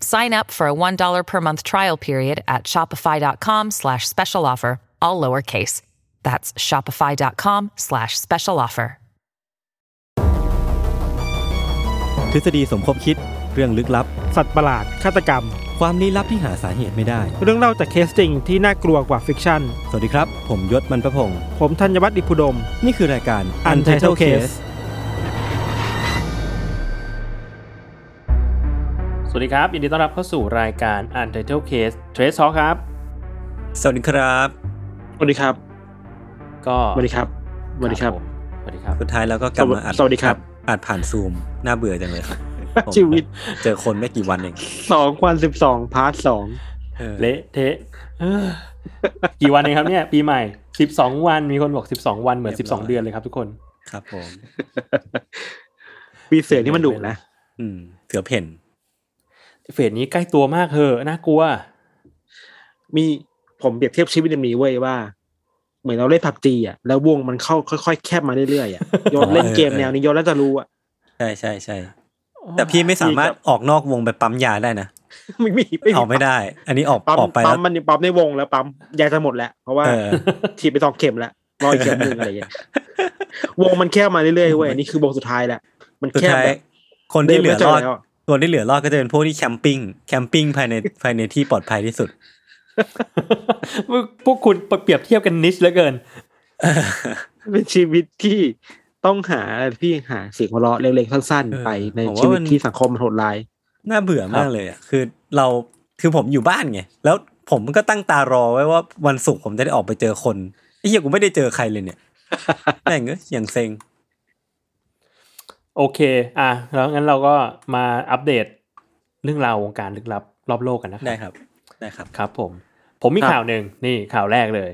Sign up for a $1 per month trial period at shopify.com slash special offer, all lowercase. That's shopify.com slash special offer. ทฤษฎีสมคบคิด เรื่องลึกลับ สัตว์ประหลาด ฆาตกรรม ความลี้ลับที่หาสาเหตุไม่ได้ เรื่องเล่าจากเคสจริงที่น่ากลัวกว่า fiction สวัสดีครับ ผมยชญ์ บรรพพงศ์ผมธัญวัฒน์อิพภูดม นี่คือรายการ Untitled Case สวัสดีครับ ยินดีต้อนรับเข้าสู่รายการ Untitled Case Trace Talk ครับ สวัสดีครับ สวัสดีครับ ก็สวัสดีครับ สวัสดีครับผมสวัสดีครับ สุดท้ายแล้วก็กลับมาอัดสวัสดีครับอัดผ่านซูม น่าเบื่อจังเลยครับผมชีวิต เจอคนไม่กี่วันเองสองวันสิบสอง part สองออเละเทะเอ้อกี่วันเองครับเนี่ย ปีใหม่12วัน มีคนบอก12วันเหมือน12เดือนเลยครับทุกคน ครับผม ปีเสือที่มันดุนะ อืม เสือเพ่น เฟสนี้ใกล้ตัวมากเหอะน่ากลัว มีผมเปรียบเทียบชีวิตแบบนี้เว้ยว่า เหมือนเราเล่นผับจีอะแล้ววงมันเข้าค่อยๆ แคบมาเรื่อยๆอะโยนเล่นเกมแนวนี้โยนแล้วจะรู้อะใช่ใช่ใช่แต่พี่ไม่สามารถออกนอกวงไปปั๊มยาได้นะไม่มีไม่มีเอาไม่ได้ อันนี้ออกปั๊มออกไปปั๊แล้มวมันปั๊มในวงแล้วปั๊มยาจะหมดแล้วเพราะว่าเออฉีดไปสองเข็มแล้วรออีกเข็มหนึ่งอะไรอย่างเงี้ยวงมันแคบมาเรื่อยๆเว้ยอันนี้คือวงสุดท้ายแล้วมันสุดแคบท้ายแบบคนที่เหลือรอด เดินไม่เจอแล้วอะคนที่เหลือรอดก็จะเป็นพวกที่แคมปิ้งแคมปิ้งภายในภายในที่ปลอดภัยที่สุด พวกคุณเปรียบเทียบกันนิชเหลือเกินเป็นชีวิตที่ต้องหาอะไรที่หาเสียงหัวเราะเล็กๆสั้นเออๆไปในผมว่าชีวิตมันที่สังคมมันโหดร้ายน่าเบื่อมากเลยอะคือเราคือผมอยู่บ้านไงแล้วผมก็ตั้งตารอไว้ว่าวันศุกร์ผมจะได้ออกไปเจอคนไอ้เหี้ยกูไม่ได้เจอใครเลยเนี่ยแม่งเอ้ยอย่างเซ็ง โอเค อะแล้วงั้นเราก็มาอัปเดตเรื่องราววงการลึกลับรอบโลกกันนะคได้รับครับได้ครับครับผม ผมมีครับข่าวหนึ่งนี่ข่าวแรกเลย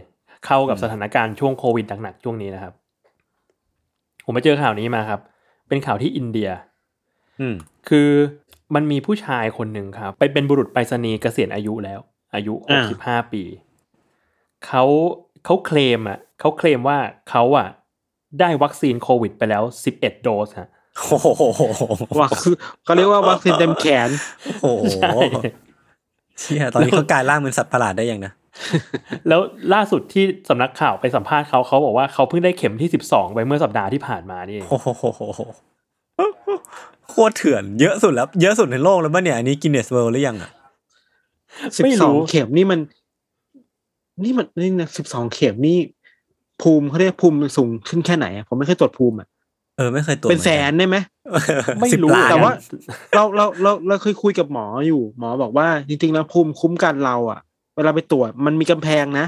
เข้ากับอืมสถานการณ์ช่วงโควิดหนักๆช่วงนี้นะครับ ผมไปเจอข่าวนี้มาครับ เป็นข่าวที่อินเดีย อืม คือมันมีผู้ชายคนหนึ่งครับ ไปเป็นบุรุษไปรษณีย์เกษียณอายุแล้ว อายุอ่า65ปีเขาเขาเคลมอะเขาเคลมว่าเขาอะได้วัคซีนโควิดไปแล้ว11โดสฮะ โอ้โหว่าคือเขาเรียกว่าวัคซีนเต็มแขน โอ้โหใช่เชี่ยตอนนี้เขากลายร่างเป็นสัตว์ประหลาดได้ยังนะ แล้วล่าสุดที่สำนักข่าวไปสัมภาษณ์เขาเขาบอกว่าเขาเพิ่งได้เข็มที่12ไปเมื่อสัปดาห์ที่ผ่านมานี่เองโอ้โหโคตรเถื่อนเยอะสุดแล้ว เยอะสุดในโลกแล้วป่ะเนี่ยอันนี้กินเนสเวิลหรือยังอะสิบไม่สองรู้เข็มนี่มัน นี่มันนี่นะสิบสองเข็มนี่ ภูมิเขาเรียกภูมิมันสูงขึ้นแค่ไหนอะผมไม่เคยตรวจภูมิอะ เออไม่เคยตรวจเป็นแสนได้ไหมเหไม่อนกันรู้สิบล้นแต่ว่า เราเราเราเราเคยคุยกับหมออยู่ หมอบอกว่าจริงๆแล้วภูมิคุ้มกันเราอะเวลาไปตรวจมันมีกำแพงนะ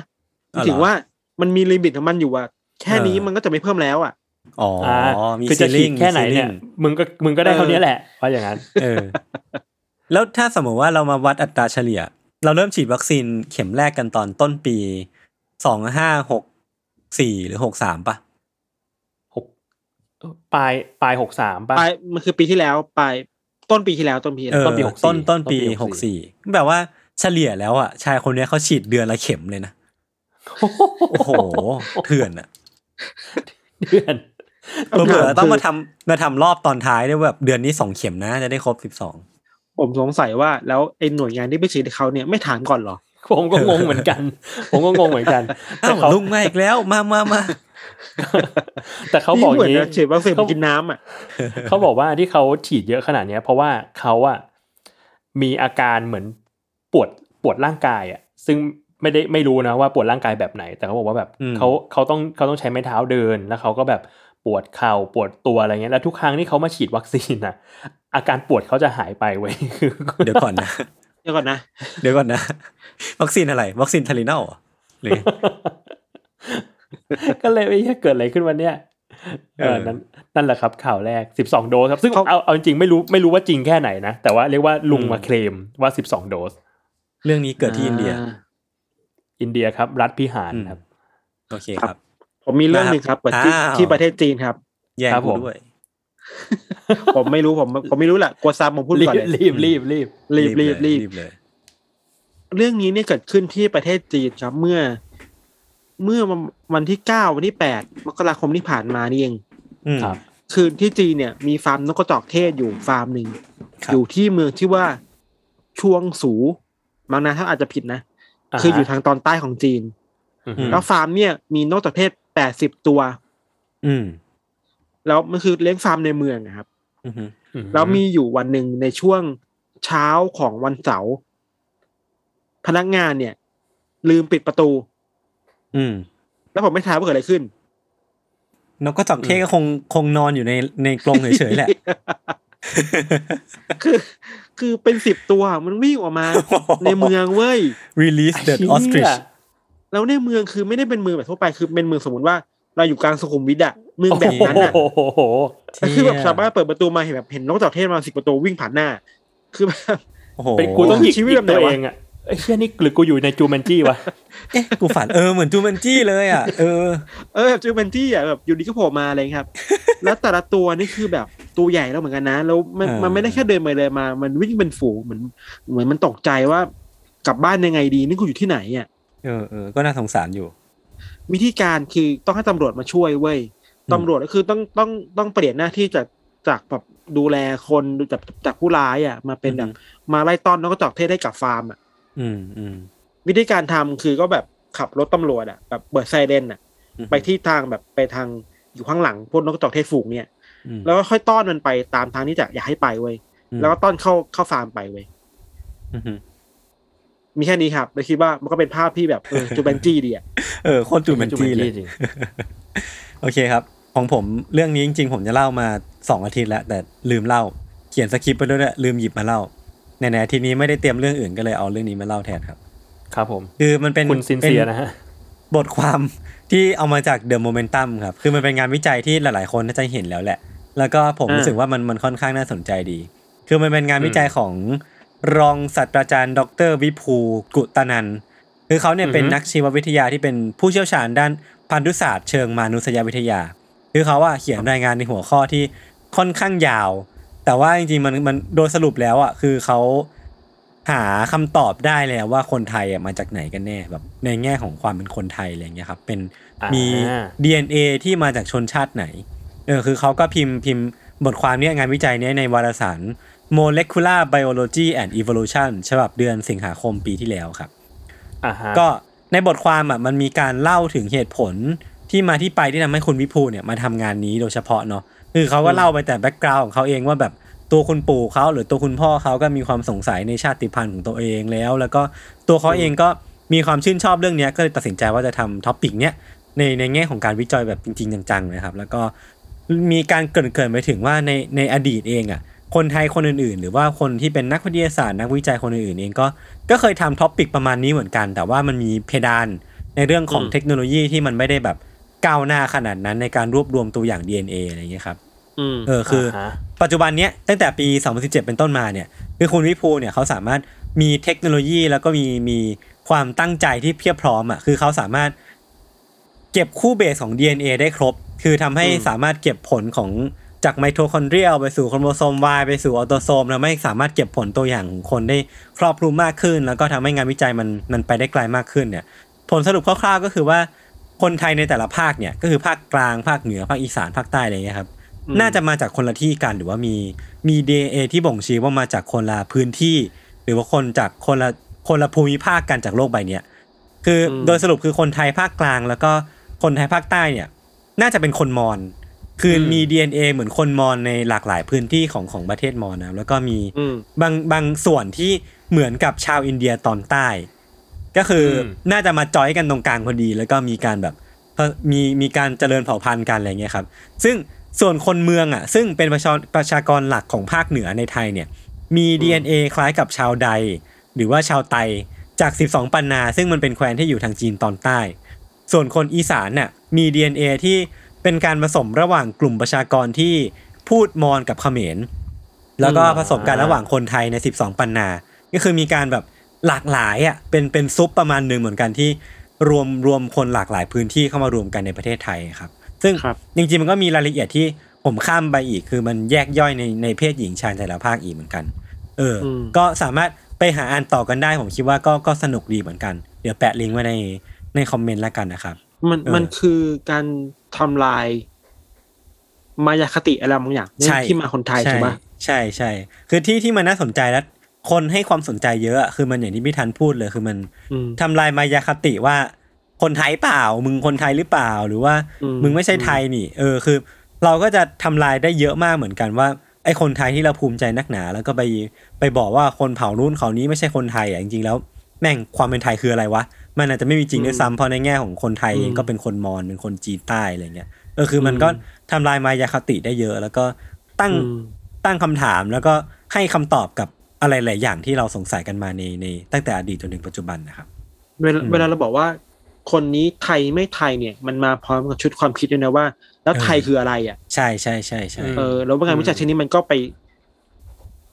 ถึงว่ามันมีลิมิตของมันอยู่อะแค่นี้มันก็จะไม่เพิ่มแล้วอะอ๋ออ่ามีคือซีจะฉีลิ่ดงแค่ไหนเนี่ยมึงก็มึงก็ได้เท่านี้แหละว่าอย่างนั้นเออ แล้วถ้าสมมติว่าเรามาวัดอัตราเฉลี่ย เราเริ่มฉีดวัคซีนเข็มแรกกันตอนต้นปีสองห้าหกสี่หรือหกสามปะหก ปลายปลายหกสามป่ะปลายมันคือปีที่แล้วปลายต้นปีที่แล้วต้นปีที่เอแล้วอต้นปี64ต้นต้นปีต้นปีหกสี่แบบว่าเฉลี่ยแล้วอะชายคนเนี้ยเขาฉีดเดือนละเข็มเลยนะโอ้โหเถื่อนอะเดือนเผื่อๆต้องมาทำมาทำรอบตอนท้ายด้วยแบบเดือนนี้สองเข็มนะ จะได้ครบสิบสองผมสงสัยว่าแล้วไอ้หน่วยงานที่ไปฉีดให้เขาเนี่ยไม่ถามก่อนเหรอผมก็งงเหมือนกัน ผมก็งงเหมือนกันแต่อ้าวเขาลุงมาอีกแล้วมามามา แต่เขาบอกอเหมืย่างนนี้จะฉีดวัคซีนไปกินน้ำอะเขาบอกว่าที่เขาฉีดเยอะขนาดเนี้ย เพราะว่าเขาอะมีอาการเหมือนปวดปวดร่างกายอะซึ่งไม่ได้ไม่รู้นะว่าปวดร่างกายแบบไหน แต่เขาบอกว่าแบบอืมเขาเขาต้องเขาต้องใช้ไม้เท้าเดินแล้วเขาก็แบบปวดเข่าปวดตัวอะไรเงี้ยแล้วทุกครั้งที่เขามาฉีดวัคซีนนะอาการปวดเขาจะหายไปเว้ยคือเดี๋ยวก่อนนะเดี๋ยวก่อนนะ เดี๋ยวก่อนนะ วัคซีนอะไร วัคซีนทารินอลหรือ ก็เลยไอ้เหี้ยเกิดอะไรขึ้นวันเนี้ยเออเออนั่นนั่นแหละครับข่าวแรก 12 โดสครับ ซึ่งเขาเอาเอาจริงๆไม่รู้ไม่รู้ว่าจริงแค่ไหนนะ แต่ว่าเรียกว่าลุงอืมมาเคลมว่า 12 โดส เรื่องนี้เกิดที่อินเดียาอินเดียครับ รัฐพิหารอืมครับ โอเคครับครับ ผมมีเรื่องหนึ่งครับเกิดที่อ้าวที่ประเทศจีนครับ แย่งครับกูผมด้วย ผมไม่รู้ผมผมไม่รู้แหละกลัวซ้ำผมพูดรีก่อนบเลยรีบรีบรีบรีบรีบรีบเลยเรื่องนี้เนี่ยเกิดขึ้นที่ประเทศจีนครับเมื่อ เมื่อวันที่เก้าวันที่แปดมกราคมที่ผ่านมานี่เองอืมครับ คือที่จีนเนี่ยมีฟาร์มนกกระจอกเทศอยู่ฟาร์มหนึ่งครับอยู่ที่เมืองที่ว่าชวงสูบางนาถ้าอาจจะผิดนะอ่าฮะคืออยู่ทางตอนใต้ของจีนอือฮึแล้วฟาร์มเนี่ยมีนกกระจอกเทศแปดสิบตัว อืม แล้วมันคือเลี้ยงฟาร์มในเมืองนะครับอืมอือฮึแล้วมีอยู่วันหนึ่งในช่วงเช้าของวันเสาร์พนักงานเนี่ย ลืมปิดประตู อืม แล้วผมไม่ทราบว่าเกิดอะไรขึ้นนกกระจอกเทศก็คงคงนอนอยู่ในในกรงเฉยๆแหละ คือ คือเป็นสิบตัวมันวิ่งออกมา ในเมืองเว้ย release the เชี่ย ostrich แล้วในเมืองคือไม่ได้เป็นเมืองแบบทั่วไปคือเป็นเมืองสมมติว่า เราอยู่กลางสุขุมวิทอะเมืองแบบนั้นอะโอ้โหแล้วคือแบบสามารถเปิดประตูมาเห็นแบบเห็นนกกระจอกเทศมาสิบประตูวิ่งผ่านหน้า คือแบบโอ้โหเป็นกูต้องหยิกชีวิตหยิแบบกไหนตัววะเองอะ ไอ้เชี่ยนี่หรือกูอยู่ในจูแมนจี้วะเอ๊ะกูฝันเออเหมือนจูแมนจี้เลยอะเออเออแบบจูเมนจี้อะแบบอยู่ดีก็โผล่มาอะไรครับ แล้วแต่ละตัวนี่คือแบบตัวใหญ่แล้วเหมือนกันนะ แล้วมันเออมันไม่ได้แค่เดินไปเลยมา มันวิ่งเป็นฝูงเหมือนเหมือนมันตกใจว่ากลับบ้านยังไงดีนี่กูอยู่ที่ไหนอะเออเออก็น่าสงสารอยู่ วิธีการคือต้องให้ตำรวจมาช่วยเว้ยอืมตำรวจก็คือต้องต้องต้องเปลี่ยนหน้าที่จากจากแบบดูแลคนจากจากผู้ร้ายอะ มาเป็นแบบมาไล่ต้อนนกกระจอกเทศให้กับฟาร์มอะ อืมอืมวิธีการทำคือก็แบบขับรถตำรวจอะแบบเปิดไซเรนอะอืมไปที่ทางแบบไปทางอยู่ข้างหลังพวกนกกระจอกเทศฝูงเนี่ยอืมแล้วก็ค่อยต้อนมันไปตามทางที่จะอยากให้ไปเว้ยอืมแล้วก็ต้อนเข้าเข้าฟาร์มไปเว้ยอืมมีแค่นี้ครับเลยคิดว่ามันก็เป็นภาพที่แบบเออจูเบนจี้ดีอะเออโคตรจูแมนจี้เลยจริงโอเคครับ ของผมเรื่องนี้จริง ๆ ผมจะเล่ามาสองอาทิตย์แล้ว แต่ลืมเล่า เขียนสคริปต์ไปด้วยแหละลืมหยิบมาเล่า ในในอาทิตย์นี้ไม่ได้เตรียมเรื่องอื่นก็เลยเอาเรื่องนี้มาเล่าแทนครับ ครับผม คือมันเป็นคุณซินป็เซียนะฮะบทความที่เอามาจาก The Momentum ครับ คือมันเป็นงานวิจัยที่หลาย ๆ คนน่าจะเห็นแล้วแหละ แล้วก็ผมอ่ารู้รู้สึกว่ามันมันค่อนข้างน่าสนใจดี คือมันเป็นงานวิจัยของรองศาสตราจารย์ ดรวิภูกุตนันท์คือเขาเนี่ยเป็นอือฮึนักชีววิทยาที่เป็นผู้เชี่ยวชาญด้านพันธุศาสตร์เชิงมานุษยวิทยา คือเขาว่าเขียนรายงานในหัวข้อที่ค่อนข้างยาว แต่ว่าจริงๆมันมันโดยสรุปแล้วอะคือเขาหาคำตอบได้แล้วว่าคนไทยอะมาจากไหนกันแน่แบบในแง่ของความเป็นคนไทยอะไรเงี้ยครับเป็นอ่ามีมี DNA ที่มาจากชนชาติไหนเออคือเขาก็พิมพ์พิมพ์บทความเนี้ยงานวิจัยเนี้ยในวารสาร Molecular Biology and Evolution ฉบับเดือนสิงหาคมปีที่แล้วครับอ่าฮะก็ในบทความอะมันมีการเล่าถึงเหตุผลที่มาที่ไปที่ทำให้คุณวิภูเนี่ยมาทำงานนี้โดยเฉพาะเนาะคือเขาก็เล่าไปแต่ background ของเขาเองว่าแบบ ตัวคุณปู่เขาหรือตัวคุณพ่อเขาก็มีความสงสัยในชาติพันธุ์ของตัวเองแล้ว แล้วก็ตัวเขาเองก็มีความชื่นชอบเรื่องเนี้ยก็เลยตัดสินใจว่าจะทำ topic เนี้ยในในแง่ของการวิจัยแบบจริง ๆ จังๆนะครับ แล้วก็มีการเกริ่นๆไปถึงว่าในในอดีตเองอะคนไทยคนอื่นๆ หรือว่าคนที่เป็นนักวิทยาศาสตร์นักวิจัยคนอื่นๆเองก็ก็เคยทำ topic ประมาณนี้เหมือนกัน แต่ว่ามันมีเพดานในเรื่องของอืมเทคโนโลยีที่มันไม่ได้แบบก้าวหน้าขนาดนั้นในการรวบรวมตัวอย่าง DNA อะไรอย่างเงี้ยครับอืมเออคือฮะ ปัจจุบันเนี้ยตั้งแต่ปี 2017 เป็นต้นมาเนี่ยคือคุณวิภูเนี่ยเขาสามารถมีเทคโนโลยีแล้วก็มีมีความตั้งใจที่เพียบพร้อมอะคือเขาสามารถเก็บคู่เบสของ DNA ได้ครบ คือทำให้อืมสามารถเก็บผลของจาก mitochondrial ไปสู่โครโมโซม Y ไปสู่ autosome ทำให้สามารถเก็บผลตัวอย่างของคนได้ครอบคลุมมากขึ้น แล้วก็ทำให้งานวิจัยมันมันไปได้ไกลมากขึ้นเนี่ย ผลสรุปคร่าวๆก็คือว่าคนไทยในแต่ละภาคเนี่ยก็คือภาคกลางภาคเหนือภาคอีสานภาคใต้อะไรเงี้ยครับอืม น่าจะมาจากคนละที่กันหรือว่ามีมี DNA ที่บ่งชี้ว่ามาจากคนละพื้นที่ หรือว่าคนจากคนละคนละภูมิภาคกันจากโลกใบเนี้ยคืออมโดยสรุปคือคนไทยภาคกลางแล้วก็คนไทยภาคใต้เนี่ย น่าจะเป็นคนมอญคืออมมี DNA เหมือนคนมอญในหลากหลายพื้นที่ของของประเทศมอญนะแล้วก็มีอืมบางบางส่วนที่เหมือนกับชาวอินเดียตอนใต้กก็คืออมน่าจะมาจอยกันตรงกลางพอดี แล้วก็มีการแบบเอ่อมีมีการเจริญเผ่าพันธุ์กันอะไรเงี้ยครับ ซึ่ง ส่วนคนเมืองอะซึ่งเป็นประชาประชากรหลักของภาคเหนือในไทยเนี่ยมี DNA คล้ายกับชาวใด หรือว่าชาวไตจาก 12 ปันนา ซึ่งมันเป็นแคว้นที่อยู่ทางจีนตอนใต้ ส่วนคนอีสานน่ะมี DNA ที่เป็นการผสมระหว่างกลุ่มประชากรที่พูดมอญกับเขมร แล้วก็ผสมกันระหว่างคนไทยใน 12 ปันนา ก็คือมีการแบบหลากหลายอะเป็นเป็นซุปประมาณหนึ่งเหมือนกันที่รวมรวมคนหลากหลายพื้นที่เข้ามารวมกันในประเทศไทยครับ ซึ่งครับจริงๆมันก็มีรายละเอียดที่ผมข้ามไปอีกคือมันแยกย่อยในในเพศหญิงชายแต่ละภาคอีกเหมือนกัน เอออมก็สามารถไปหาอ่านต่อกันได้ผมคิดว่าก็ก็สนุกดีเหมือนกัน เดี๋ยวแปะลิงก์ไว้ในในคอมเมนต์แล้วกันนะครับ มันเออมันคือการทำลาย มายาคติอะไรบางอย่างใช่ที่มาคนไทยใช่ถูกปะใช่ใช่คือที่ที่มันน่าสนใจและคนให้ความสนใจเยอะอะคือมันอย่างที่พี่ทันพูดเลยคือมันอืมทำลายมายาคติว่า คนไทยเปล่า มึงคนไทยหรือเปล่าหรือว่าอืมมึงไม่ใช่ไทยนี่ เออคือ เราก็จะทำลายได้เยอะมากเหมือนกันว่าไอ้คนไทยที่เราภูมิใจนักหนา แล้วก็ไปไปบอกว่าคนเผ่านู้นเขานี้ไม่ใช่คนไทยอะจริงๆแล้ว แม่งความเป็นไทยคืออะไรวะมันอาจจะไม่มีจริงด้วยซ้ำเพราะในแง่ของคนไทยเองก็เป็นคนมอญเป็นคนจีนใต้อะไรเงี้ยเออคือมันก็ทำลายมายาคติได้เยอะ แล้วก็ตั้งอืมตั้งคำถามแล้วก็ให้คำตอบกับอะไรหลายอย่างที่เราสงสัยกันมาในในตั้งแต่อดีตจนถึงปัจจุบันนะครับ เวลาเวลาเราบอกว่า คนนี้ไทยไม่ไทยเนี่ยมันมาพร้อมกับชุดความคิดด้วยนะว่า แล้วไทยคืออะไรอะ ใช่ใช่ใช่ใช่เออแล้วงานวิจัยชิ้นนี้มันก็ไป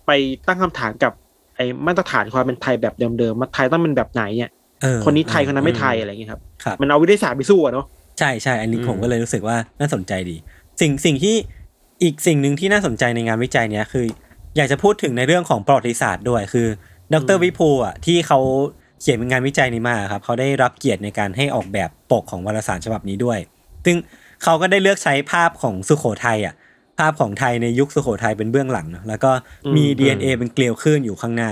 ไปตั้งคำถามกับไอ้มาตรฐานความเป็นไทยแบบเดิมๆมาไทยต้องเป็นแบบไหนเนี่ยเออคนนี้ไทยคนนั้นไม่ไทยอะไรอย่างเงี้ยครับครับ มันเอาวิทยาศาสตร์ไปสู้อะเนาะใช่ใช่อันนี้อืมผมก็เลยรู้สึกว่าน่าสนใจดี สิ่งสิ่งที่อีกสิ่งหนึ่งที่น่าสนใจในงานวิจัยเนี้ยคือ อยากจะพูดถึงในเรื่องของประวัติศาสตร์ด้วยคือ ดรวิภูอะที่เขา เขียนเป็นงานวิจัยนี้มาครับเขาได้รับเกียรติในการให้ออกแบบปกของวารสารฉบับนี้ด้วย ซึ่งเขาก็ได้เลือกใช้ภาพของสุโขทัยอะภาพของไทยในยุคสุโขทัยเป็นเบื้องหลังเนอะแล้วก็มี DNA เป็นเกลียวคลื่นอยู่ข้างหน้า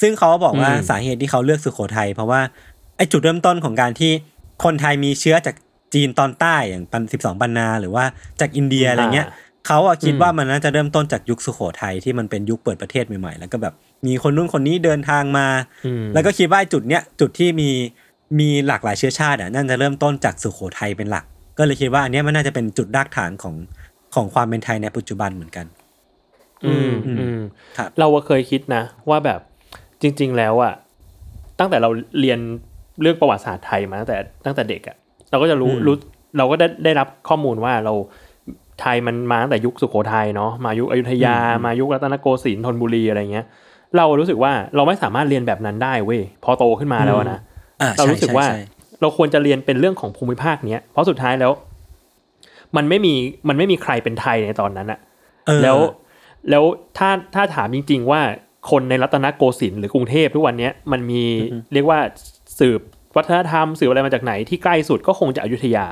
ซึ่งเขาก็บอกว่าอืมสาเหตุที่เขาเลือกสุโขทัยเพราะว่าไอจุดเริ่มต้นของการที่คนไทยมีเชื้อจากจีนตอนใต้อย่างปันสิบสองปันนา หรือว่าจากอินเดียอะไรเงี้ยเขาอะคิดอืมว่ามันน่าจะเริ่มต้นจากยุคสุโขทัยที่มันเป็นยุคเปิดประเทศใหม่ๆ แล้วก็แบบ มีคนนู้นคนนี้เดินทางมาอืมแล้วก็คิดว่าไอ้จุดเนี้ยจุดที่มีมีหลากหลายเชื้อชาติอะน่าจะเริ่มต้นจากสุโขทัยเป็นหลัก ก็เลยคิดว่าอันเนี้ยมันน่าจะเป็นจุดรากฐานของของความเป็นไทยในปัจจุบันเหมือนกัน อืมอืมอืมครับเราอะเคยคิดนะ ว่าแบบจริง ๆ แล้วอะตั้งแต่เราเรียนเรื่องประวัติศาสตร์ไทยมาตั้งแต่ตั้งแต่เด็กอะเราก็จะรู้อืมรู้เราก็ได้ได้รับข้อมูลว่าเราไทยมันมาตั้งแต่ยุคสุโขทัยเนาะมายุคอยุธยา มายุครัตนโกสินทร์ธนบุรีอะไรเงี้ย เรารู้สึกว่าเราไม่สามารถเรียนแบบนั้นได้เว้ยพอโตขึ้นมาแล้วอะนะอ่าเรารู้สึกว่าใช่ใช่เราควรจะเรียนเป็นเรื่องของภูมิภาคเนี้ยเพราะสุดท้ายแล้ว มันไม่มีมันไม่มีใครเป็นไทยในตอนนั้นอะเออแล้วแล้วถ้าถ้าถามจริง ๆ ว่าคนในรัตนโกสินทร์หรือกรุงเทพทุกวันเนี้ยมันมีเรียกว่าสืบวัฒนธรรมสืบอะไรมาจากไหนที่ใกล้สุดก็คงจะอยุธยา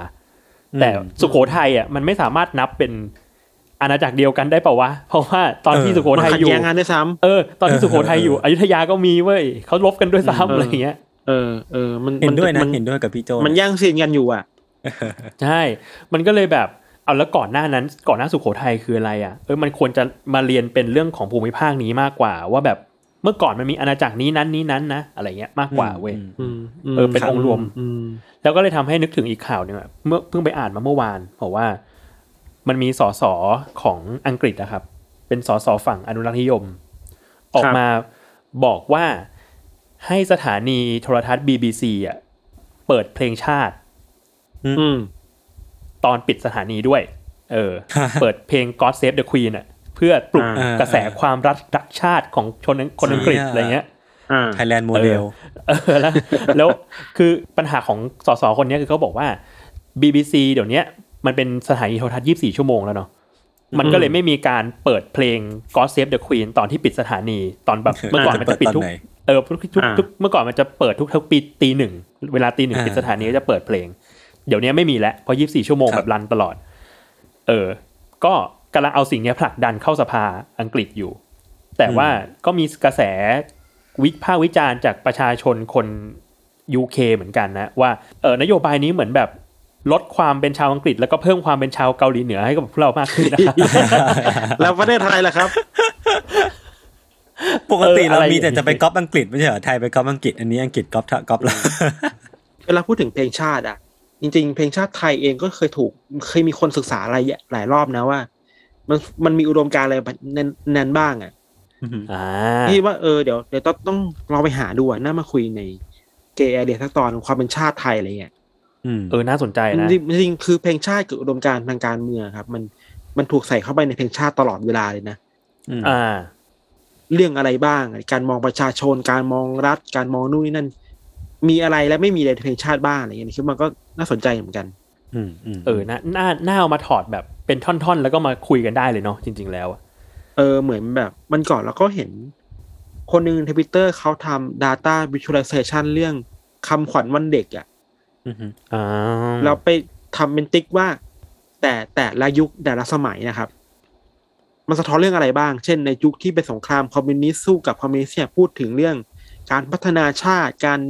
แต่สุโขทัยอะมันไม่สามารถนับเป็น อาณาจักรเดียวกันได้เปล่าวะ เพราะว่าตอนที่เออสุโขมันทัยขัดอยู่แย้งกันด้วยซ้ำเออตอนที่เออสุโขทัยอยู่เอออยุธยาก็มีเว้ยเขาลบกันด้วยซ้ำเออออะไรอย่างเงี้ยเออเออมันเห็นด้วยนะมัเห็นด้วยกับพี่โจมันแย่งซีนกันอยู่อะใช่ มันก็เลยแบบเอาแล้วก่อนหน้านั้นก่อนหน้าสุโขทัยคืออะไรอะเออมันควรจะมาเรียนเป็นเรื่องของภูมิภาคนี้มากกว่า ว่าแบบเมื่อก่อนมันมีอาณาจักรนี้นั้นนี้นั้นนะอะไรเงี้ยมากกว่าเว้ยอืมอืมเออเป็นองค์รวมอืมแล้วก็เลยทำให้นึกถึงอีกข่าวหนึ่งอะเมื่อเพิ่งไปอ่านมาเมื่อวานบอกว่า มันมีสสของอังกฤษนะครับ เป็นสสฝั่งอนุรักษ์นิยม ออกมาบอกว่าให้สถานีโทรทัศน์ BBC อะเปิดเพลงชาติ อืม ตอนปิดสถานีด้วย เออ เปิดเพลง God Save the Queen อะ เพื่อปลุกอ่ากระแสความรักรักชาติของชนคนอังกฤษเชี่ยอะไรเงี้ยอ่าไทยแลนด์โมเดลเออแล้วแล้วคือปัญหาของสสคนเนี้ยคือเขาบอกว่า BBC เดี๋ยวเนี้ย มันเป็นสถานีโทรทัศน์24 ชั่วโมงแล้วเนาะมันก็เลยไม่มีการเปิดเพลง God Save the Queen ตอนที่ปิดสถานีตอนแบบเมื่อก่อนมันจะปิดทุกจะเปิดตอนไหนเออทุกทุกอ่าทุกเมื่อก่อนมันจะเปิดทุกทุกปีตีหนึ่งเวลาตีหนึ่งอ่าปิดสถานีก็จะเปิดเพลง เดี๋ยวนี้ไม่มีแล้วเพราะ24 ชั่วโมงครับแบบรันตลอด เออ ก็กำลังเอาสิ่งเนี้ยผลักดันเข้าสภาอังกฤษอยู่ แต่ว่าก็มีกระแสวิพากษ์วิจารณ์จากประชาชนคน UK เหมือนกันนะว่าเออนโยบายนี้เหมือนแบบ ลดความเป็นชาวอังกฤษ แล้วก็เพิ่มความเป็นชาวเกาหลีเหนือให้กับพวกเรามากขึ้นนะแล้วประเทศไทยล่ะครับ ปกติเออเราอะไรมีแต่อย่างนี้จะไปก๊อปอังกฤษไม่ใช่เหรอไทยไปก๊อปอังกฤษอันนี้อังกฤษก๊อปทะก๊อปเราเวลาพูดถึงเพลงชาติอะ จริง ๆ เพลงชาติไทยเองก็เคยถูกเคยมีคนศึกษาอะไรหลายรอบนะว่า มันมันมีอุดมการณ์อะไรนั้นนั้นบ้างอะอ่าพี่ว่าเออเดี๋ยวเดี๋ยวต้องต้องลองไปหาดูอะน่ามาคุยในเกย์แอเดียสักตอนความเป็นชาติไทยอะไรเงี้ยอืม เออน่าสนใจนะจริงจริงๆคือเพลงชาติกับอุดมการณ์ทางการเมืองครับ มันมันถูกใส่เข้าไปในเพลงชาติตลอดเวลาเลยนะอืมอ่า เรื่องอะไรบ้าง การมองประชาชน การมองรัฐ การมองนู่นนี่นั่น มีอะไรและไม่มีอะไรในเพลงชาติบ้างอะไรเงี้ยคิดว่ามันก็น่าสนใจเหมือนกันอืมอืมเออน่าน่าน่าเอามาถอดแบบเป็นท่อนๆ แล้วก็มาคุยกันได้เลยเนาะจริง ๆ แล้วอะเออเหมือนแบบมันก่อนแล้วก็เห็น คนหนึ่งในทวิตเตอร์เขาทำ Data Visualization เรื่องคำขวัญวันเด็กอะ่ะ อืมอ่าเราไปทำเป็นติ๊กว่า แต่แต่ละยุคแต่ละสมัยนะครับ มันสะท้อนเรื่องอะไรบ้าง เช่นในยุคที่เป็นสงครามคอมมิวนิสต์สู้กับคอมมิวนิสต์เนี่ยพูดถึงเรื่อง การพัฒนาชาติการ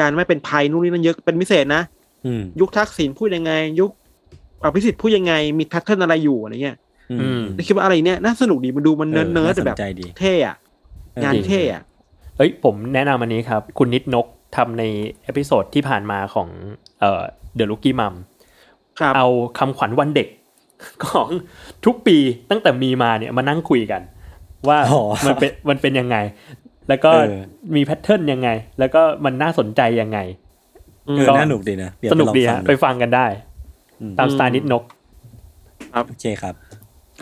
การไม่เป็นภัยนู่นนี่นั่นเยอะเป็นพิเศษนะอืมยุคทักษิณพูดยังไง ยุคอภิสิทธิ์พูดยังไงมี pattern อะไรอยู่อะไรเงี้ยอืมคิดว่าอะไรเนี่ยน่าสนุกดีมันดูมันเนิร์ดเนิร์ดน่าสนแบบใจดีเท่อะงานเท่อะเอ้ยผมแนะนำอันนี้ครับ คุณนิดนก ทำใน episode ที่ผ่านมาของเอ่อ The Rookie Mom ครับเอาคำขวัญวันเด็กของทุกปีตั้งแต่มีมาเนี่ยมานั่งคุยกัน ว่าอ๋อมันเป็นมันเป็นยังไง แล้วก็เออมี pattern ยังไง แล้วก็มันน่าสนใจยังไงเออก็น่าหนุกดีนะเยวสนุกดีไปลองฮะฟังไปฟังกันได้อืมตามสไตล์นิดนกโอเคครับ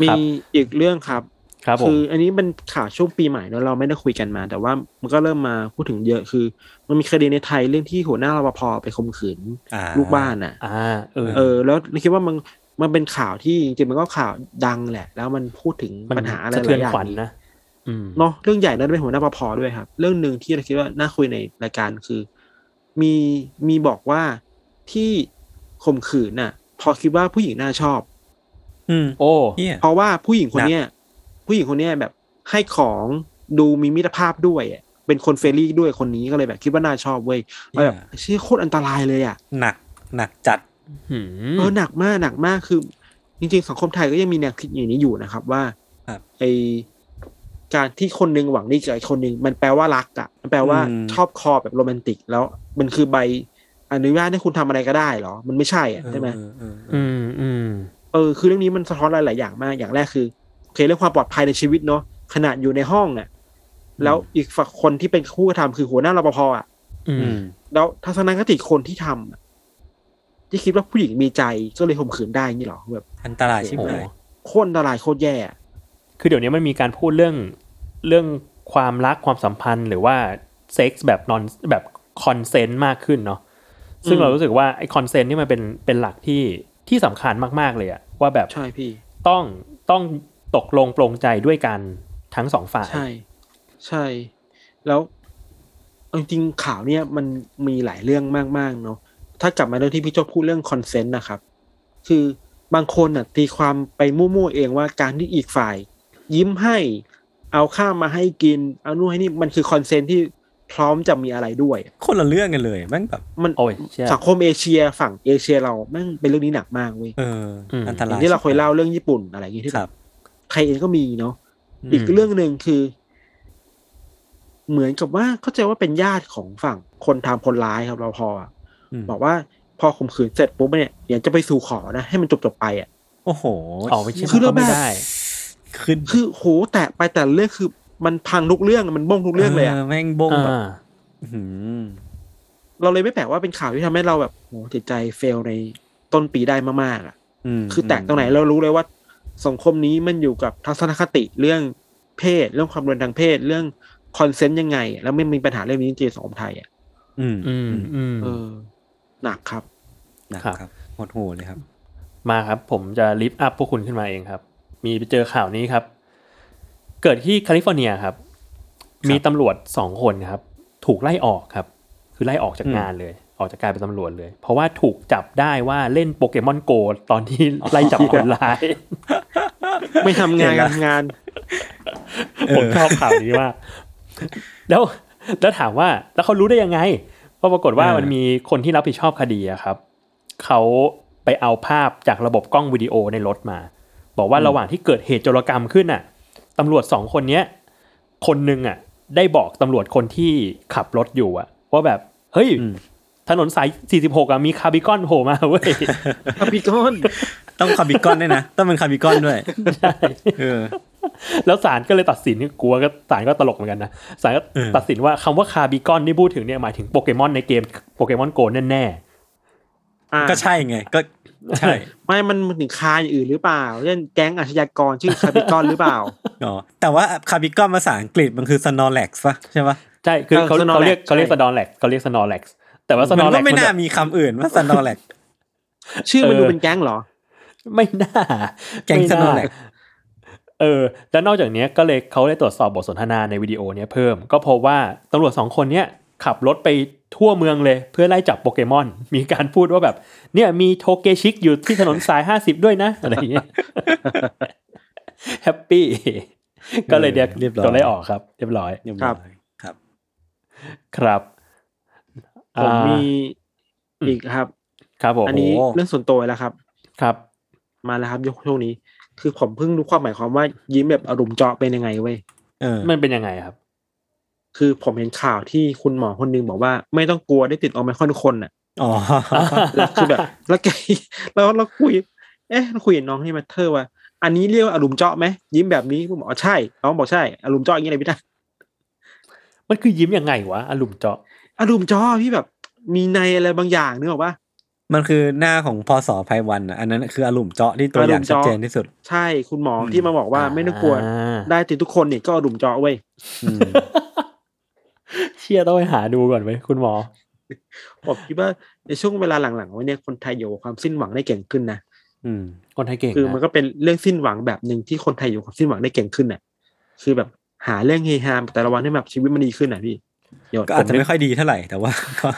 มีครับอีกเรื่องครับ ครับผมคืออันนี้เป็นข่าวช่วงปีใหม่เนอะเราไม่ได้คุยกันมา แต่ว่ามันก็เริ่มมาพูดถึงเยอะคือ มันมีคดีในไทยเรื่องที่หัวหน้ารปภไปข่มขืนอ่าลูกบ้านอะอ่าเออเออ แล้วเราคิดว่ามันมันเป็นข่าวที่จริงๆมันก็ข่าวดังแหละ แล้วมันพูดถึงมันปัญหาอะไรสะหเทือลานยอย่าขวัญงนะอืมเนาะเรื่องใหญ่แล้วเป็นหัวหน้ารปภด้วยครับ เรื่องหนึ่งที่เราคิดว่าน่าคุยในรายการคือ มีมีบอกว่าที่ข่มขืนน่ะ เพราะคิดว่าผู้หญิงน่ะชอบ อืม โอ้เฮียเพราะว่าผู้หญิงคนเนี้ย ผู้หญิงคนเนี้ยแบบให้ของดูมีมิตรภาพด้วยอะเป็นคน friendly ด้วยคนนี้ก็เลยแบบ คิดว่าน่ะชอบเว้ยแล้วแบบเชี่ยโคตรอันตรายเลยอะหนักหนักจัดหืมเออหนักมากหนักมากคือ จริงๆ สังคมไทยก็ยังมีแนวคิดอย่างนี้อยู่นะครับ ว่าครับไอการที่คนหนึ่งหวังดีกับอีกคนหนึ่งมันแปลว่ารักอะมันแปลว่าอืมชอบคอแบบโรแมนติก แล้ว มันคือใบอนุญาตให้คุณทำอะไรก็ได้เหรอ มันไม่ใช่อะใช่ไหมเออเออเอออืมอืมเออ คือเรื่องนี้มันสะท้อนหลายๆอย่างมากอย่างแรกคือโอ เคเรื่องความปลอดภัยในชีวิตเนาะขนาดอยู่ในห้องอะ แล้วอีกฝั่งคนที่เป็นผู้กระทำคือหัวหน้ารปภอะอือืมมแล้วทัศนคติคนที่ทำอะที่คิดว่าผู้หญิงมีใจก็เลยข่มขืนได้นี่หรอแบบอันตรายชิบโอ้หายโคตรอันตรายโคตรแย่อะคือเดี๋ยวนี้มันมีการพูดเรื่องเรื่องความรักความสัมพันธ์หรือว่าเซ็กส์แบบนอนแบบ consent มากขึ้นเนาะซึ่งเรารู้สึกว่าไอ้ consent นี่มันเป็นเป็นหลักที่ที่สำคัญมากๆเลยอะว่าแบบใช่พี่ต้องต้อง ตกลงปรงใจด้วยกันทั้งสองฝ่าย ใช่ ใช่ แล้วเอาจริงๆข่าวเนี่ยมันมีหลายเรื่องมาก ๆ เนาะถ้ากลับมาเรื่องที่พี่โจพูดเรื่อง consent นะครับ คือบางคนอะตีความไปมั่วๆเองว่าการที่อีกฝ่าย ยิ้มให้เอาข้าวมาให้กิน เอานู่นให้นี่มันคือ consent ที่พร้อมจะมีอะไรด้วย คนละเรื่องกันเลยแม่งแบบมันโอ้ยเชี่ยสังคมเอเชียฝั่งเอเชียเราแม่งเป็นเรื่องนี้หนักมากเว้ยเอออมอันตอรายย่างที่เราเคยเล่าเรื่องญี่ปุ่นอะไรอย่างงี้ที่คแบรับบ ไทยเองก็มีเนาะอืมอีกเรื่องหนึ่งคือ เหมือนกับว่าเข้าใจว่าเป็นญาติของฝั่งคนทำคนร้ายครับเราพออะมบอกว่าพอข่มขืนเสร็จปุ๊บเนี่ยเดี๋ยวจะไปสู่ขอนะให้มันจบจบๆไปอะ โอ้โหออกไปเชื่อคือเราก็ไม่แบบได้ขึ้นคือโหแตะไปแต่ละเรื่องคือ มันพังทุกเรื่องมันบ้งทุกเรื่องเลยอะแม่งบงแบบอ่าอื้อหือเราเลยไม่แปลกว่าเป็นข่าวที่ทำให้เราแบบโหจิตใจเฟลในต้นปีได้มากๆอะมคือแตะตรงไหนเรารู้เลยว่า สังคมนี้มันอยู่กับทัศนคติเรื่องเพศ เรื่องความรุนแรงทางเพศ เรื่องคอนเซนต์ยังไง แล้วไม่มีปัญหาเรื่องนี้จริงๆในสังคมไทยอะอืมอืมอืมเออหนักครับนะครับครับหดหูเลยครับ มาครับ ผมจะ lift up พวกคุณขึ้นมาเองครับ มีไปเจอข่าวนี้ครับ เกิดที่แคลิฟอร์เนียครับ มีตำรวจสองคนครับ ถูกไล่ออกครับ คือไล่ออกจากอืมงานเลย ออกจากการเป็นตำรวจเลย เพราะว่าถูกจับได้ว่าเล่นโปเกมอนโกตอนที่ไล่จับคนร้าย ไม่ทำงานการทำงาน ผมชอบข่าวนี้มากแล้วแล้วถามว่า แล้วเขารู้ได้ยังไงเพราะปรากฏว่าเออมันมีคนที่รับผิดชอบคดีอะครับเขาไปเอาภาพจากระบบกล้องวิดีโอในรถมา บอกว่าระหว่างที่เกิดเหตุโจรกรรมขึ้นน่ะตำรวจสองคนเนี้ย คนหนึ่งอะ ได้บอกตำรวจคนที่ขับรถอยู่อะว่าแบบ เฮ้ยอืม ถนนสาย 46อะมีคาร์บิคอนโผล่มาเว้ยคาปิกอนต้องคาร์บิคอนด้วยนะ ต้องเป็นคาร์บิคอนด้วยใช่เออแล้วศาลก็เลยตัดสินกลัวก็ศาลก็ตลกเหมือนกันนะศาลก็เออตัดสินว่าคำว่าคาร์บิคอนที่พูดถึงเนี่ยหมายถึงโปเกมอนในเกมโปเกมอนโกแน่อ่าก็ใช่ไงก็ใช่ไม่มันมันถึงคาอย่างอื่นหรือเปล่าเช่นแก๊งอาชญากรชื่อคาบิกอนหรือเปล่าอ๋อแต่ว่าคาร์บิคอนภาษาอังกฤษมันคือ Snorlax ปะใช่ปะๆใช่คือเออเขา Snorlax เขาเรียกเขาเรียกใช่สนอแล็กเขาเรียก Snorlax แต่ว่าสนมัอนแล็ก็กไม่น่ามีคำอื่นว่า Snorlax ชื่อมันเออดูเป็นแก๊งเหรอ ไม่น่า แก๊งไม่น่า Snorlax เออ แล้วนอกจากเนี้ยก็เลยเขาได้ตรวจสอบบทสนทนาในวิดีโอเนี้ยเพิ่ม ก็พบว่าตำรวจสองคนเนี้ยขับรถไปทั่วเมืองเลยเพื่อไล่จับโปเกมอน มีการพูดว่าแบบ เนี่ยมีโทเกชิกอยู่ที่ถนนสายห้าสิบด้วยนะ อะไรอย่างเงี้ยแฮปปี้ก็เลยเดียกเรียบร้อยตัวไล่ออกครับ เรียบร้อยเรียบครัร้อบยครับ ครับ ผมอ่ามีอีกครับ ครับผมอันนี้โอ้เรื่องส่วนตัวแล้วครับ ครับ มาแล้วครับยกช่วงนี้ คือผมเพิ่งรู้ความหมายความว่ายิ้มแบบอารมณ์เจาะเป็นยังไงเว้ยเออมันเป็นยังไงครับ คือผมเห็นข่าวที่คุณหมอคนหนึงบอกว่า ไม่ต้องกลัวได้ติดโอไมครอนทุกคนน่ะอ๋อแล้วคือแบบ แล้วแกแล้วเราคุย เอ๊ะเราคุยกับน้องที่มาเธอว่า อันนี้เรียกว่าอารมณ์เจาะไหมยิ้มแบบนี้ผมบอกอ๋อใช่น้องบอกใช่อารมณ์เจาะอย่างนี้เลยพี่นะมันคือยิ้มยังไงวะอารมณ์เจาะ อารมณ์เจาะพี่แบบมีในอะไรบางอย่างนึกออกปะมันคือหน้าของพศไพวันอะอันนั้นคืออารมณ์เจาะที่ตัวอย่างชัดเจนที่สุด ใช่คุณหมออมที่มาบอกว่าไม่ต้องกลัวอ่าได้ติดทุกคนเนี่ยก็อารมณ์เจาะเว้ยอืมเชี่ยต้องไปหาดูก่อนไหมคุณหมอผมคิดว่าในช่วงเวลาหลังๆวันนี้คนไทยอยู่กับความสิ้นหวังได้เก่งขึ้นนะอืม คนไทยเก่งคือมันนะก็เป็นเรื่องสิ้นหวังแบบหนึ่งที่คนไทยอยู่กับความสิ้นหวังได้เก่งขึ้นน่ะ คือแบบหาเรื่องเฮฮาแต่ละวันให้แบบชีวิตมันดีขึ้นน่ะพี่เดี๋ยว ก็อาจจะไม่ค่อยดีเท่าไหร่แต่ว่าก็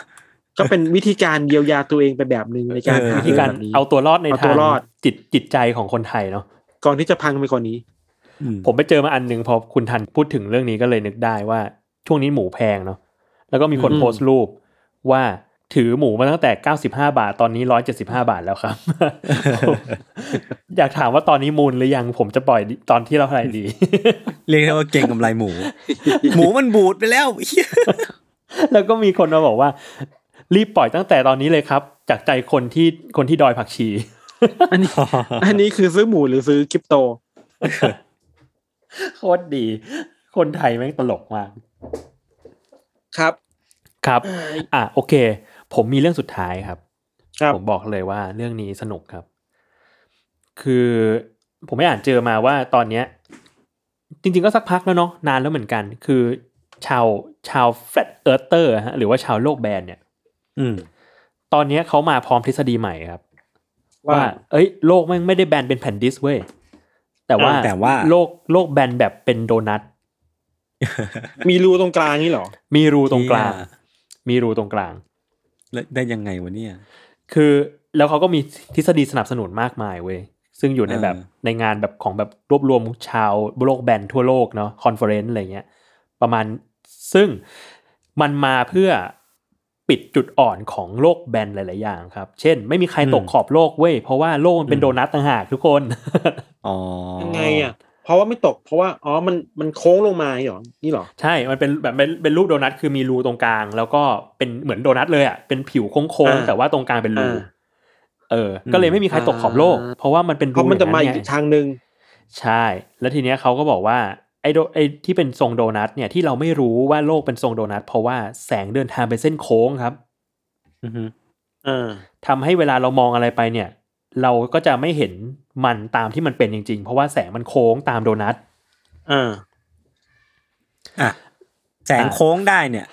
ก็เป็นวิธีการเยียวยาตัวเองไปแบบหนึ่งในการเออหาวิธีการแบบนี้เอาตัวรอดในเอาตัทางวรอดจิตจิตใจของคนไทยเนาะก่อนที่จะพังไปกว่านี้อืมผมไปเจอมาอันหนึ่งพอคุณทันพูดถึงเรื่องนี้ก็เลยนึกได้ว่าช่วงนี้หมูแพงเนาะแล้วก็มีคนอืมโพสต์รูปว่า ถือหมูมาตั้งแต่ 95 บาท ตอนนี้ 175 บาทแล้วครับ อยากถามว่าตอนนี้มูลหรือยังผมจะปล่อยตอนที่เราเท่าไหร่ดี เรียกได้ว่าเก่งกำไรหมู หมูมันบูดไปแล้วเหี้ยแล้วก็มีคนมาบอกว่า รีบปล่อยตั้งแต่ตอนนี้เลยครับ จากใจคนที่คนที่ดอยผักชี อันนี้ อันนี้คือซื้อหมูหรือซื้อคริปโต โคตรดี คนไทยแม่งตลกมาก ครับครับ อะโอเค ผมมีเรื่องสุดท้ายครับครับผมบอกเลยว่าเรื่องนี้สนุกครับ คือผมไม่อ่านเจอมาว่าตอนเนี้ย จริง ๆก็สักพักแล้วเนาะนานแล้วเหมือนกัน คือชาวชาว flat earther ฮะหรือว่าชาวโลกแบนเนี่ย อืม ตอนเนี้ยเขามาพร้อมทฤษฎีใหม่ครับ ว่าว่าเอ้ย โลกแม่งไม่ได้แบนเป็นแผ่น disc เว้ยแต่ว่าแต่ว่าโลกโลกแบนแบบเป็นโดนัทมีรูตรงกลางนี่เหรอ มีรูตรงกลางเหี้ยมีรูตรงกลางแล้ว ได้ยังไงวะเนี่ย คือแล้วเขาก็มีทฤษฎีสนับสนุนมากมายเว้ยซึ่งอยู่ในแบบเออในงานแบบของแบบรวบรวมชาวโลกแบนทั่วโลกเนาะ conference อะไรเงี้ยประมาณซึ่งมันมาเพื่อปิดจุดอ่อนของโลกแบนหลาย ๆ อย่างครับ เช่น ไม่มีใครตกขอบโลกเว้ย เพราะว่าโลกมันเป็นโดนัทต่างหากทุกคน อ๋อ ยังไงอะ เพราะว่าไม่ตกเพราะว่าอ๋อมันมันโค้งลงมาเหรอนี่เหรอใช่มันเป็นแบบเป็นเป็นรูปโดนัทคือมีรูตรงกลาง แล้วก็เป็นเหมือนโดนัทเลยอะเป็นผิวโค้งอ่าๆแต่ว่าตรงกลางเป็นรูอ่าเออ ก็เลยไม่มีใครตกขอบโลกอ่าเพราะว่ามันเป็นเพรูราะมันจะมาย่อีงกนั้นไงทางหนึ่งใช่ แล้วทีเนี้ยเขาก็บอกว่าไอ้โดไอ้ที่เป็นทรงโดนัทเนี่ยที่เราไม่รู้ว่าโลกเป็นทรงโดนัทเพราะว่าแสงเดินทางเป็นเส้นโค้งครับ อือฮึอ่าทำให้เวลาเรามองอะไรไปเนี่ย เราก็จะไม่เห็นมันตามที่มันเป็นจริง ๆ เพราะว่าแสงมันโค้งตามโดนัทอ่าอะแสงโค้งได้เนี่ย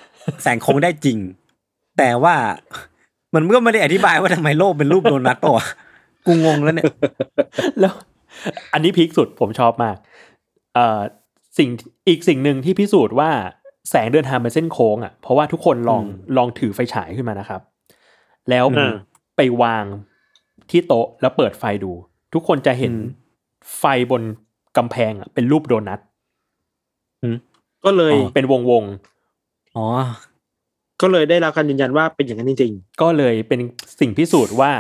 แสงโค้งได้จริง แต่ว่ามันก็ไม่ได้อธิบายว่าทำไมโลกเป็นรูปโดนัทปะวะกูงงแล้วเนี่ย แล้ว อันนี้พีคสุดผมชอบมาก เอ่อสิ่งอีกสิ่งหนึ่งที่พิสูจน์ว่าแสงเดินทางเป็นเส้นโค้งอะเพราะว่าทุกคนลองอืมลองถือไฟฉายขึ้นมานะครับ แล้วอ่าไปวาง ที่โต๊ะแล้วเปิดไฟดู ทุกคนจะเห็นไฟบนกำแพงอะเป็นรูปโดนัทก็เลยอ๋อเป็นวงวงอ๋อ ก็เลยได้รับการยืนยันว่าเป็นอย่างนั้นจริงๆ ก็เลยเป็นสิ่งพิสูจน์ว่า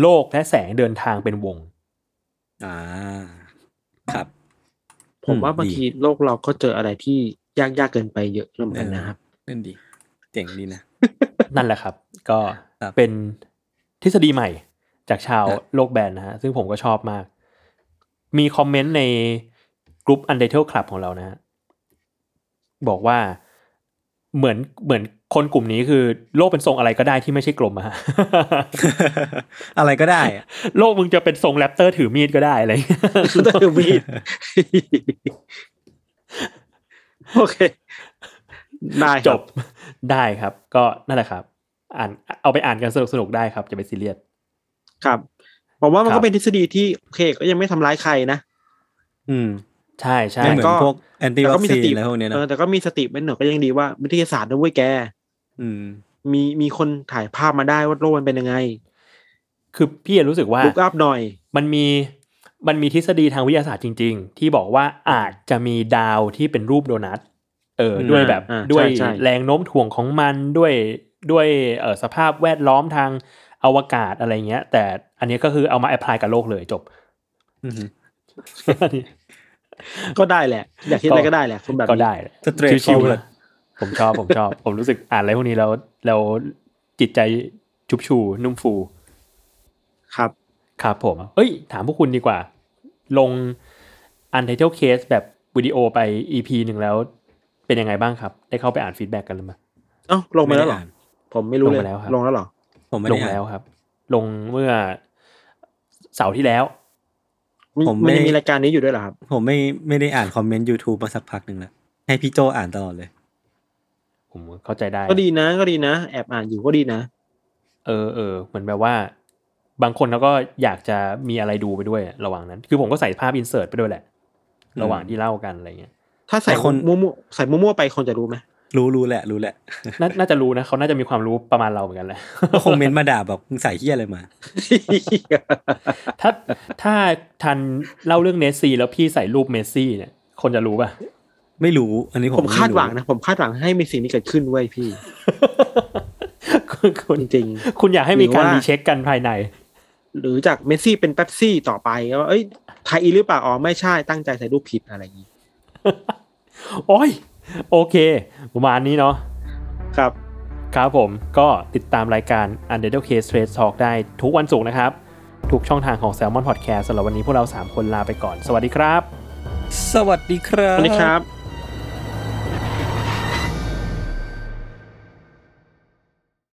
โลกและแสงเดินทางเป็นวง อ่า ครับๆผมว่าอืมบางดีทีโลกเราก็เจออะไรที่ยากยากเกินไปเยอะเหมือนกันนะครับนั่นดี เจ๋งดีนะ นั่นแหละครับ ก็ครับเป็นทฤษฎีใหม่ จากชาวครับโลกแบนนะฮะ ซึ่งผมก็ชอบมาก มีคอมเมนต์ในกลุ่ม Untitled Club ของเรานะฮะ บอกว่าเหมือนเหมือนคนกลุ่มนี้คือ โลกเป็นทรงอะไรก็ได้ที่ไม่ใช่กลมอะฮะอะไรก็ได้อะโลกมึงจะเป็นทรงแรปเตอร์ถือมีดก็ได้อะไรอย่างเงี้ยต้องถือมีด โอเค ได้คจรับบได้ครับ ก็นั่นแหละครับ อ่านเอาไปอ่านกันสนุกสนุกๆได้ครับ จะไปซีเรียส ครับผมว่ามันครัก็บเป็นทฤษฎีที่โอเคก็ยังไม่ทำร้ายใครนะอืม ใช่ใช่ไม่เหมือก็นพวกแอนตี้แต่วัก็คมีซีสนติอะไรพวกเนี้ยเอนะอแต่ก็มีสติเป็นหน่อยก็ยังดีว่าวิทยาศาสตร์นะเว้ยแก อืม มีมีคนถ่ายภาพมาได้ว่าโลกมันเป็นยังไง คือพี่รู้สึกว่า look up หน่อย มันมีมันมีทฤษฎีทางวิทยาศาสตร์จริง ๆ ที่บอกว่าอาจจะมีดาวที่เป็นรูปโดนัทเอออมด้วยแบบอ่าด้วยใช่ใช่แรงโน้มถ่วงของมันด้วยด้วยเออสภาพแวดล้อมทาง อวกาศอะไรเงี้ย แต่อันนี้ก็คือเอามา apply กับโลกเลยจบอืมก็ได้แหละ อยากคิดอะไรก็ได้แหละคนแบบนี้ก็ได้ straightforward chill ๆนะผมชอบผมชอบ ผมรู้สึกอ่านอะไรพวกนี้แล้วแล้วจิตใจชุบชูนุ่มฟู ครับ ครับผม เอ้ย ถามพวกคุณดีกว่า ลง Untitled Case แบบวิดีโอไป EP หนึ่งแล้ว เป็นยังไงบ้างครับ ได้เข้าไปอ่านฟีดแบ็กกันหรือเปล่าเอ้าลงไปแล้วเหรอไม่ได้อ่านผมไม่รู้เลยลงไปแล้วครับลงแล้วเหรอ ผมไม่ลได้งอ่าน แล้วครับ ลงเมื่อเสาร์ที่แล้วมีผมไม่ มันยังมีรายการนี้อยู่ด้วยเหรอครับ ผมไม่ไม่ได้อ่านคอมเมนต์ YouTube มาสักพักหนึ่งแล้ว ให้พี่โจอ่านตลอดเลย ผมเข้าใจได้ ก็ดีนะก็ดีนะ แอบอ่านอยู่ก็ดีนะ เออเออเหมือนแบบว่า บางคนเขาก็อยากจะมีอะไรดูไปด้วยระหว่างนั้น คือผมก็ใส่ภาพอินเสิร์ตไปด้วยแหละอืมระหว่างที่เล่ากันอะไรเงี้ย ถ้าใส่แต่คน มั่วๆใส่มั่วๆไปคนจะรู้ไหม รู้รู้แหละ รู้แหละนาน่าจะรู้นะเขาน่าจะมีความรู้ประมาณเราเหมือนกันแหละก็คอมเมนต์มาด่าบอกมึงใส่เฮียอะไรมา ถ้าถ้าทันเล่าเรื่องเนสซี่ แล้วพี่ใส่รูปเมสซี่เนี่ย คนจะรู้ป่ะ ไม่รู้ อันนี้ผมผมคาดหวังนะผมคาดหวังให้มีสิ่งนี้เกิดขึ้นเว้ยพี่คุณคุณจริงคุณอยากให้มีการหรือว่า recheck กันภายในๆหรือจากเมสซี่เป็นเป๊ปซี่ต่อไปว่าเอ้ย typo หรือเปล่าอ๋อไม่ใช่ตั้งใจใส่รูปผิดอะไรอย่างนี้โอ้ย โอเค ประมาณนี้เนาะครับ ครับผมก็ติดตามรายการ u n d e r t a l e Case Trade Talk ได้ทุกวันศุกร์นะครับ ทุกช่องทางของ Salmon Podcast สำหรับวันนี้พวกเรา 3 คนลาไปก่อน สวัสดีครับ สวัสดีครับ สวัสดีครับ